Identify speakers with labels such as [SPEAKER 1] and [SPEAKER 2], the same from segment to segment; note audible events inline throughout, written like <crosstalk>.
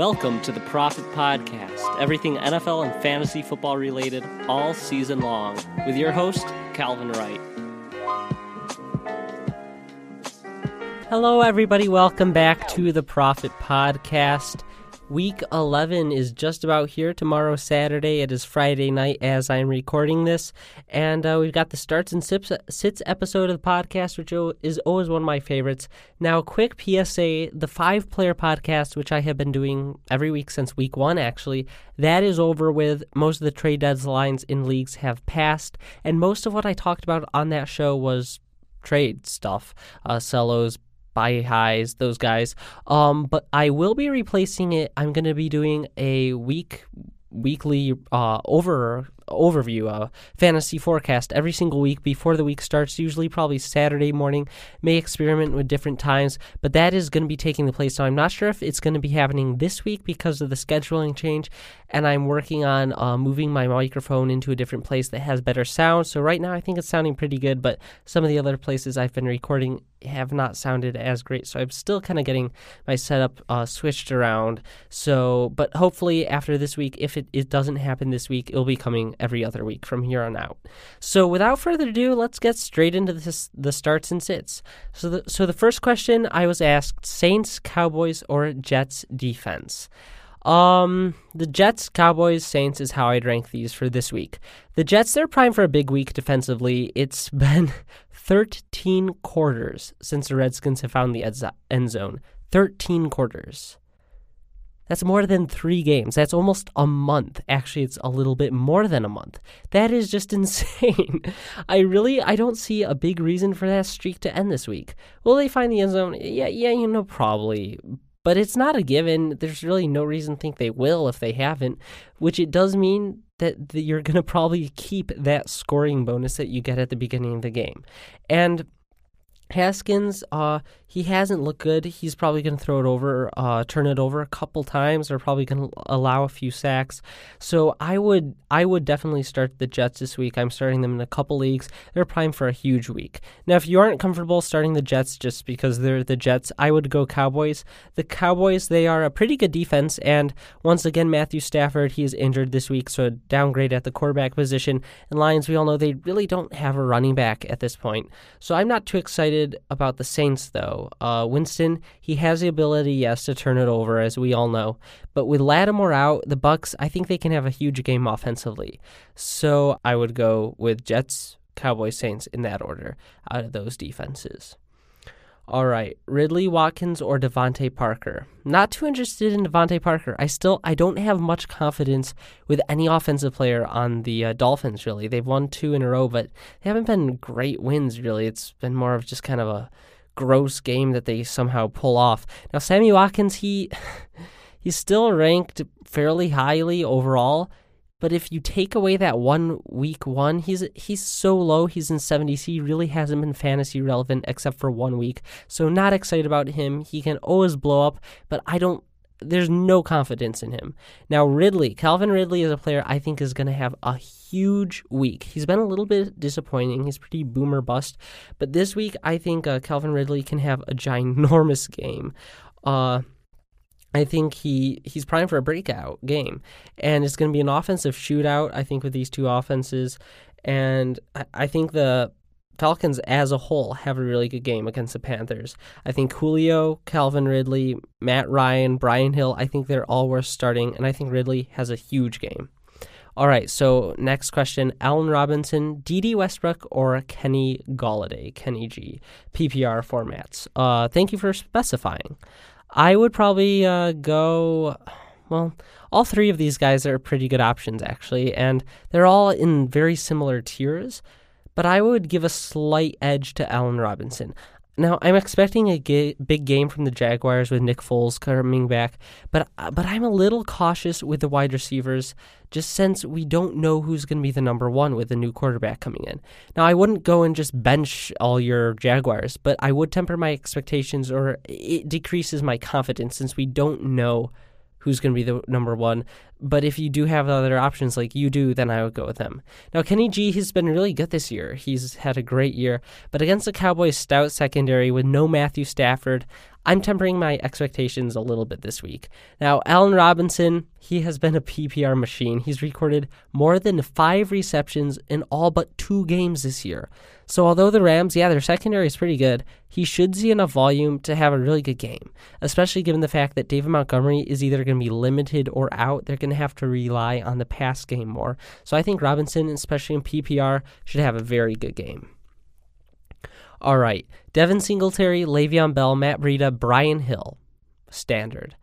[SPEAKER 1] Welcome to the Profit Podcast, everything NFL and fantasy football related all season long, with your host, Calvin Wright. Hello, everybody. Welcome back to the Profit Podcast. Week 11 is just about here. Tomorrow, Saturday. It is Friday night as I'm recording this. And uh, we've got the Starts and Sips, Sits episode of the podcast, which is always one of my favorites. Now, a quick PSA the five player podcast, which I have been doing every week since week one, actually, that is over with. Most of the trade deadlines in leagues have passed. And most of what I talked about on that show was trade stuff, uh, Cellos, buy highs, those guys. Um, but I will be replacing it. I'm going to be doing a week weekly uh, over overview, uh, fantasy forecast every single week before the week starts, usually probably Saturday morning. May experiment with different times, but that is going to be taking the place. So I'm not sure if it's going to be happening this week because of the scheduling change, and I'm working on uh, moving my microphone into a different place that has better sound. So right now I think it's sounding pretty good, but some of the other places I've been recording have not sounded as great. So I'm still kind of getting my setup uh, switched around. So, but hopefully after this week, if it, it doesn't happen this week, it'll be coming every other week from here on out. So without further ado, let's get straight into this, the starts and sits. So the, so the first question I was asked Saints, Cowboys, or Jets defense? Um, the Jets, Cowboys, Saints is how I'd rank these for this week. The Jets, they're primed for a big week defensively. It's <laughs> been 13 quarters since the Redskins have found the end zone. 13 quarters. That's more than three games. That's almost a month. Actually, it's a little bit more than a month. That is just <laughs> insane. I really, I don't see a big reason for that streak to end this week. Will they find the end zone? Yeah, yeah, you know, probably. But it's not a given. There's really no reason to think they will if they haven't, which it does mean that you're going to probably keep that scoring bonus that you get at the beginning of the game. And Haskins, uh, he hasn't looked good. He's probably going to throw it over, uh, turn it over a couple times, or probably going to allow a few sacks. So I would, I would definitely start the Jets this week. I'm starting them in a couple leagues. They're primed for a huge week. Now, if you aren't comfortable starting the Jets just because they're the Jets, I would go Cowboys. The Cowboys, they are a pretty good defense, and once again, Matthew Stafford, he is injured this week, so a downgrade at the quarterback position. And Lions, we all know they really don't have a running back at this point. So I'm not too excited about the Saints, though. Uh, Winston, he has the ability, yes, to turn it over, as we all know. But with Lattimore out, the Bucs, I think they can have a huge game offensively. So I would go with Jets, Cowboys, Saints in that order out of those defenses. All right, Ridley Watkins or DeVante Parker. Not too interested in DeVante Parker. I still I don't have much confidence with any offensive player on the uh, Dolphins. Really, they've won two in a row, but they haven't been great wins. Really, it's been more of just kind of a gross game that they somehow pull off. Now, Sammy Watkins, he <laughs> he's still ranked fairly highly overall, but if you take away that one week one, he's he's so low. He's in 70s. He really hasn't been fantasy relevant except for one week. So not excited about him. He can always blow up, but I don't there's no confidence in him. Now, Ridley, Calvin Ridley is a player I think is going to have a huge week. He's been a little bit disappointing. He's pretty boomer bust. But this week, I think uh, Calvin Ridley can have a <laughs> ginormous game. Uh, I think he he's primed for a breakout game, and it's going to be an offensive shootout. I think with these two offenses, and I, I think the Falcons as a whole have a really good game against the Panthers. I think Julio, Calvin Ridley, Matt Ryan, Brian Hill, I think they're all worth starting, and I think Ridley has a huge game. All right, so next question Allen Robinson, Dede Westbrook, or Kenny Golladay, Kenny G, PPR formats. Uh, thank you for specifying. I would probably uh, go. well, all three of these guys are pretty good options, actually, and they're all in very similar tiers. But I would give a slight edge to Allen Robinson. Now, I'm expecting a ga- big game from the Jaguars with Nick Foles coming back, but uh, but I'm a little cautious with the wide receivers just since we don't know who's going to be the number one with the new quarterback coming in. Now, I wouldn't go and just bench all your Jaguars, but I would temper my expectations or it decreases my confidence since we don't know who's going to be the number one. But if you do have other options like you do, then I would go with them. Now, Kenny G has been really good this year. He's had a great year. But against the Cowboys' stout secondary with no Matthew Stafford, I'm tempering my expectations a little bit this week. Now, Allen Robinson, he has been a PPR machine. He's recorded more than five receptions in all but two games this year. So, although the Rams, yeah, their secondary is pretty good, he should see enough volume to have a really good game, especially given the fact that David Montgomery is either going to be limited or out. They're going to have to rely on the pass game more. So, I think Robinson, especially in PPR, should have a very good game. All right. Devin Singletary, Le'Veon Bell, Matt Breida, Brian Hill. Standard.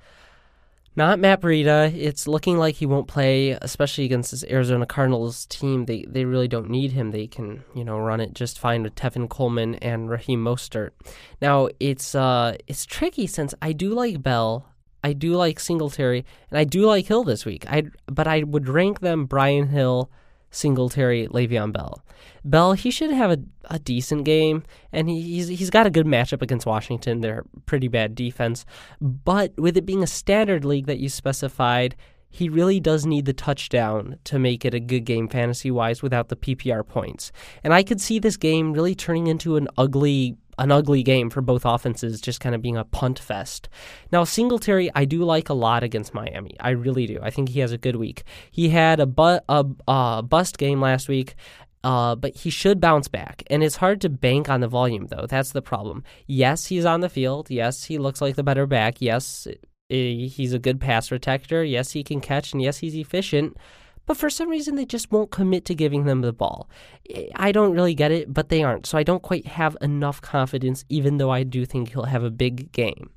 [SPEAKER 1] Not Matt Breida. It's looking like he won't play, especially against this Arizona Cardinals team. They they really don't need him. They can you know run it just fine with Tevin Coleman and Raheem Mostert. Now it's uh it's tricky since I do like Bell, I do like Singletary, and I do like Hill this week. I but I would rank them Brian Hill, Singletary, Le'Veon Bell. Bell, he should have a, a decent game, and he, he's he's got a good matchup against Washington. They're pretty bad defense, but with it being a standard league that you specified, he really does need the touchdown to make it a good game fantasy wise without the PPR points. And I could see this game really turning into an ugly an ugly game for both offenses, just kind of being a punt fest. Now, Singletary, I do like a lot against Miami. I really do. I think he has a good week. He had a, bu- a, bust game last week. Uh, but he should bounce back. And it's hard to bank on the volume, though. That's the problem. Yes, he's on the field. Yes, he looks like the better back. Yes, he's a good pass protector. Yes, he can catch. And yes, he's efficient but for some reason they just won't commit to giving them the ball. I don't really get it, but they aren't. So I don't quite have enough confidence, even though I do think he'll have a big game.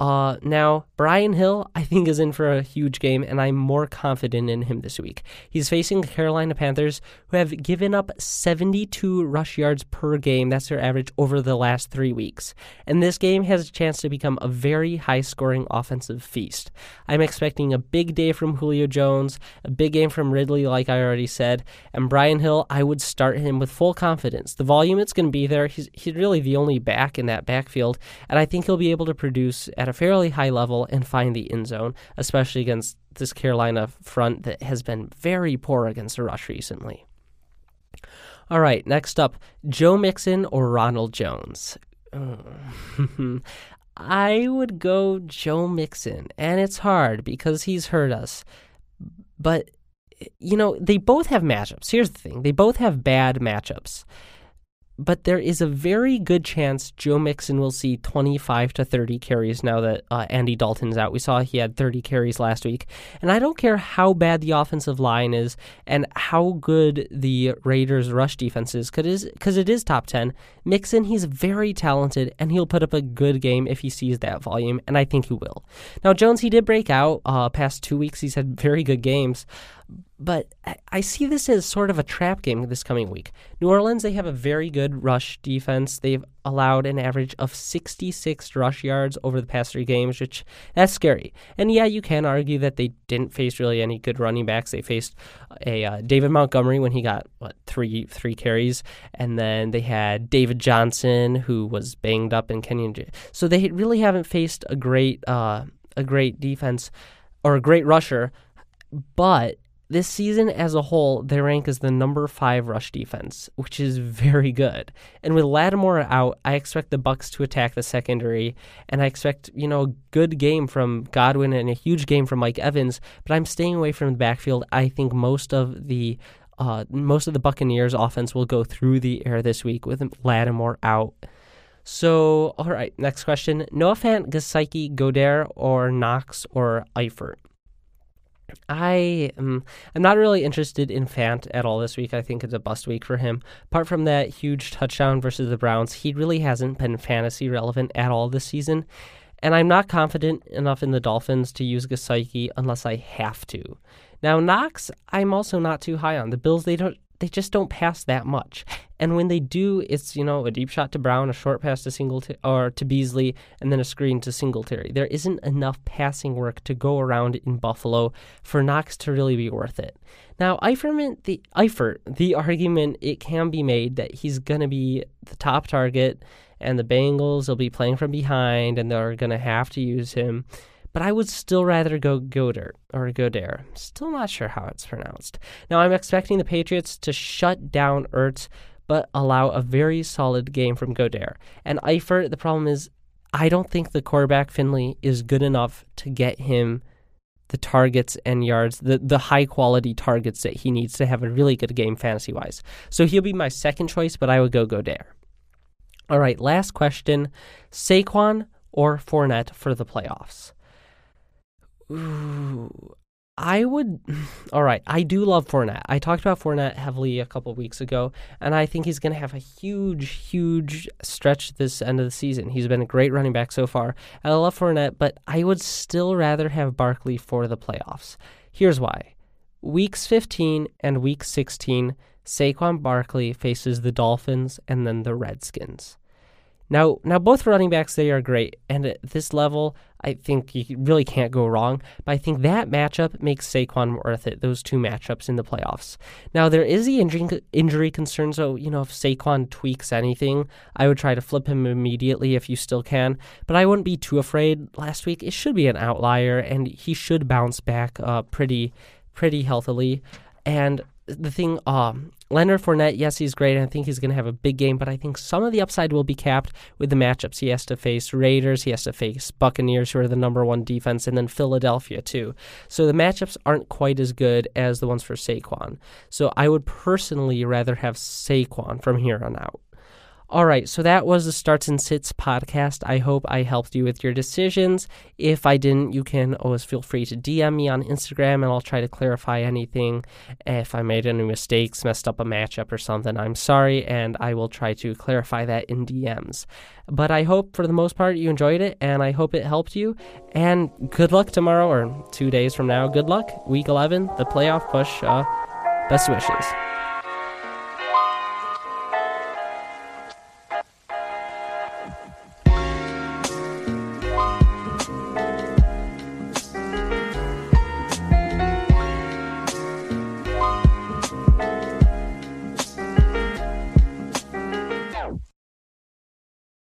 [SPEAKER 1] Uh, now, Brian Hill, I think, is in for a huge game, and I'm more confident in him this week. He's facing the Carolina Panthers, who have given up 72 rush yards per game. That's their average over the last three weeks. And this game has a chance to become a very high scoring offensive feast. I'm expecting a big day from Julio Jones, a big game from Ridley, like I already said, and Brian Hill, I would start him with full confidence. The volume, it's going to be there. He's, he's really the only back in that backfield, and I think he'll be able to produce at a fairly high level and find the end zone, especially against this Carolina front that has been very poor against the rush recently. All right, next up, Joe Mixon or Ronald Jones. Uh, <laughs> I would go Joe Mixon, and it's hard because he's hurt us. But, you know, they both have matchups. Here's the thing they both have bad matchups but there is a very good chance Joe Mixon will see 25 to 30 carries now that uh, Andy Dalton's out. We saw he had 30 carries last week. And I don't care how bad the offensive line is and how good the Raiders' rush defense is, because it is top 10. Mixon, he's very talented, and he'll put up a good game if he sees that volume, and I think he will. Now, Jones, he did break out. Uh, past two weeks, he's had very good games. But I see this as sort of a trap game this coming week. New Orleans, they have a very good rush defense. They've allowed an average of 66 rush yards over the past three games, which that's scary. And yeah, you can argue that they didn't face really any good running backs. They faced a uh, David Montgomery when he got what three three carries, and then they had David Johnson who was banged up in Kenyan. So they really haven't faced a great uh, a great defense or a great rusher, but this season as a whole, they rank as the number five rush defense, which is very good. And with Lattimore out, I expect the Bucs to attack the secondary, and I expect you know a good game from Godwin and a huge game from Mike Evans. But I'm staying away from the backfield. I think most of the uh, most of the Buccaneers offense will go through the air this week with Lattimore out. So, all right, next question: Noah Fant, Gesicki, Goedert, or Knox or Eifert? I am I'm not really interested in Fant at all this week. I think it's a bust week for him. Apart from that huge touchdown versus the Browns, he really hasn't been fantasy relevant at all this season. And I'm not confident enough in the Dolphins to use Gesicki unless I have to. Now Knox, I'm also not too high on. The Bills they don't they just don't pass that much. And when they do, it's you know a deep shot to Brown, a short pass to Singletary or to Beasley, and then a screen to Singletary. There isn't enough passing work to go around in Buffalo for Knox to really be worth it. Now, Eifert, the Eifert, the argument it can be made that he's gonna be the top target, and the Bengals will be playing from behind, and they're gonna have to use him but I would still rather go Goder or Goder. Still not sure how it's pronounced. Now I'm expecting the Patriots to shut down Ertz, but allow a very solid game from Goder. And Eifert, the problem is I don't think the quarterback Finley is good enough to get him the targets and yards, the, the high quality targets that he needs to have a really good game fantasy wise. So he'll be my second choice, but I would go Goder. All right, last question Saquon or Fournette for the playoffs? Ooh, I would. <sighs> All right, I do love Fournette. I talked about Fournette heavily a couple weeks ago, and I think he's going to have a huge, huge stretch this end of the season. He's been a great running back so far. And I love Fournette, but I would still rather have Barkley for the playoffs. Here's why: Weeks 15 and Week 16, Saquon Barkley faces the Dolphins and then the Redskins. Now, now both running backs they are great, and at this level, I think you really can't go wrong. But I think that matchup makes Saquon worth it. Those two matchups in the playoffs. Now there is the injury injury concern. So you know if Saquon tweaks anything, I would try to flip him immediately if you still can. But I wouldn't be too afraid. Last week it should be an outlier, and he should bounce back uh, pretty pretty healthily. And the thing, um, Leonard Fournette, yes, he's great. I think he's going to have a big game, but I think some of the upside will be capped with the matchups. He has to face Raiders, he has to face Buccaneers, who are the number one defense, and then Philadelphia, too. So the matchups aren't quite as good as the ones for Saquon. So I would personally rather have Saquon from here on out. All right, so that was the Starts and Sits podcast. I hope I helped you with your decisions. If I didn't, you can always feel free to DM me on Instagram and I'll try to clarify anything. If I made any mistakes, messed up a matchup or something, I'm sorry and I will try to clarify that in DMs. But I hope for the most part you enjoyed it and I hope it helped you. And good luck tomorrow or two days from now. Good luck, week 11, the playoff push. Uh, best wishes.